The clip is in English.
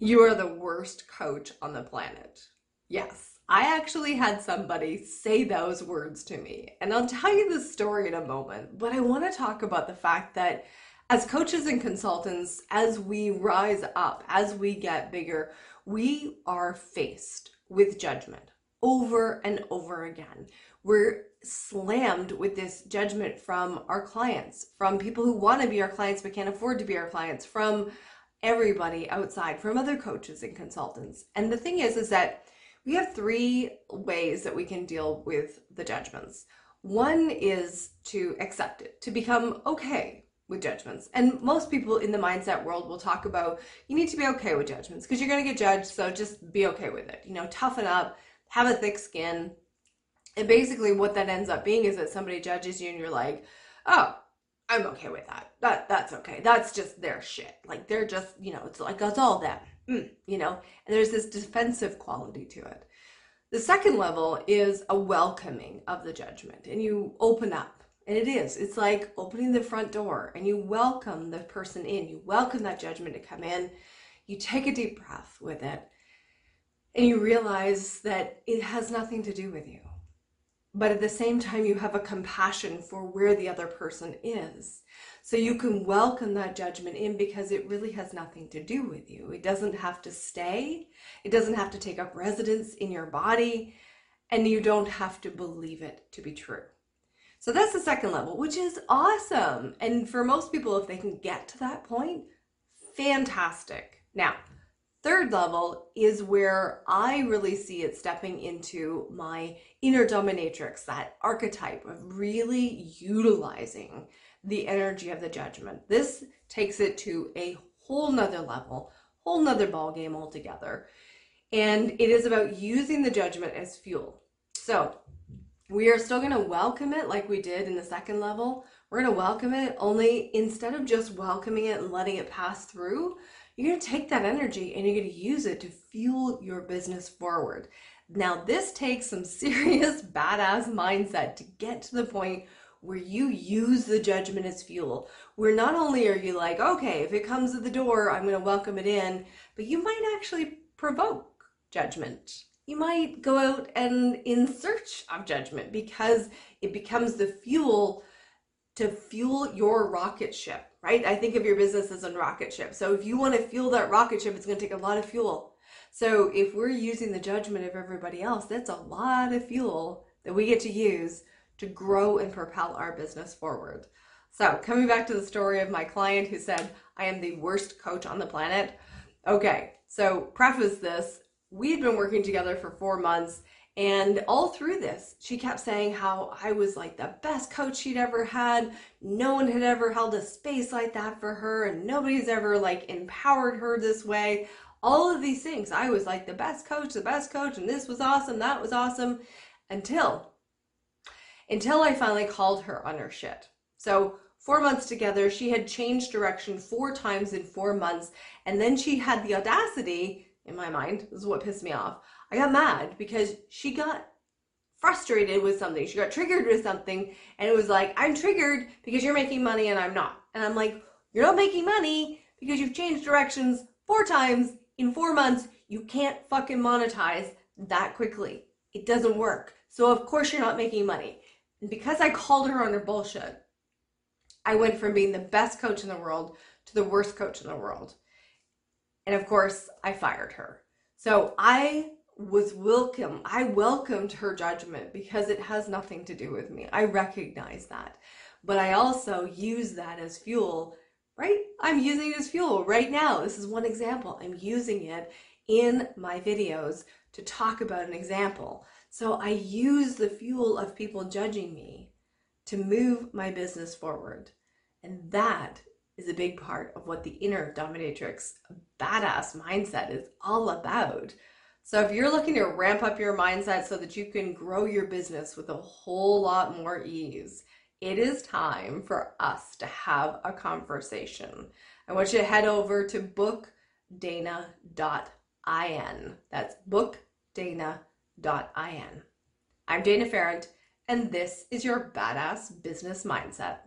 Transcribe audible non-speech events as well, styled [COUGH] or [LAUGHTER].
You are the worst coach on the planet. Yes, I actually had somebody say those words to me. And I'll tell you the story in a moment. But I want to talk about the fact that as coaches and consultants, as we rise up, as we get bigger, we are faced with judgment over and over again. We're slammed with this judgment from our clients, from people who want to be our clients but can't afford to be our clients, from everybody outside from other coaches and consultants. And the thing is, is that we have three ways that we can deal with the judgments. One is to accept it, to become okay with judgments. And most people in the mindset world will talk about you need to be okay with judgments because you're going to get judged, so just be okay with it. You know, toughen up, have a thick skin. And basically, what that ends up being is that somebody judges you and you're like, oh, I'm okay with that. That that's okay. That's just their shit. Like they're just, you know, it's like it's all them. Mm, you know, and there's this defensive quality to it. The second level is a welcoming of the judgment, and you open up. And it is. It's like opening the front door and you welcome the person in. You welcome that judgment to come in. You take a deep breath with it and you realize that it has nothing to do with you but at the same time you have a compassion for where the other person is. So you can welcome that judgment in because it really has nothing to do with you. It doesn't have to stay. It doesn't have to take up residence in your body and you don't have to believe it to be true. So that's the second level which is awesome. And for most people if they can get to that point fantastic. Now third level is where I really see it stepping into my inner dominatrix, that archetype of really utilizing the energy of the judgment. This takes it to a whole nother level, whole nother ball game altogether. And it is about using the judgment as fuel. So we are still going to welcome it like we did in the second level. We're going to welcome it only instead of just welcoming it and letting it pass through, you're going to take that energy and you're going to use it to fuel your business forward. Now, this takes some [LAUGHS] serious badass mindset to get to the point where you use the judgment as fuel. Where not only are you like, okay, if it comes to the door, I'm going to welcome it in, but you might actually provoke judgment. You might go out and in search of judgment because it becomes the fuel to fuel your rocket ship right? I think of your business as a rocket ship. So if you want to fuel that rocket ship, it's going to take a lot of fuel. So if we're using the judgment of everybody else, that's a lot of fuel that we get to use to grow and propel our business forward. So coming back to the story of my client who said, I am the worst coach on the planet. Okay, so preface this, we had been working together for four months and all through this, she kept saying how I was like the best coach she'd ever had. No one had ever held a space like that for her, and nobody's ever like empowered her this way. All of these things. I was like the best coach, the best coach, and this was awesome, that was awesome. Until until I finally called her on her shit. So four months together, she had changed direction four times in four months, and then she had the audacity, in my mind, this is what pissed me off I got mad because she got frustrated with something. She got triggered with something and it was like, I'm triggered because you're making money and I'm not. And I'm like, you're not making money because you've changed directions four times in four months. You can't fucking monetize that quickly. It doesn't work. So of course you're not making money. And because I called her on her bullshit, I went from being the best coach in the world to the worst coach in the world. And of course, I fired her. So I was welcome. I welcomed her judgment because it has nothing to do with me. I recognize that. But I also use that as fuel, right? I'm using it as fuel right now. This is one example. I'm using it in my videos to talk about an example. So I use the fuel of people judging me to move my business forward. And that is a big part of what the inner dominatrix badass mindset is all about. So if you're looking to ramp up your mindset so that you can grow your business with a whole lot more ease, it is time for us to have a conversation. I want you to head over to bookdana.in. That's bookdana.in. I'm Dana Ferrant, and this is your badass business mindset.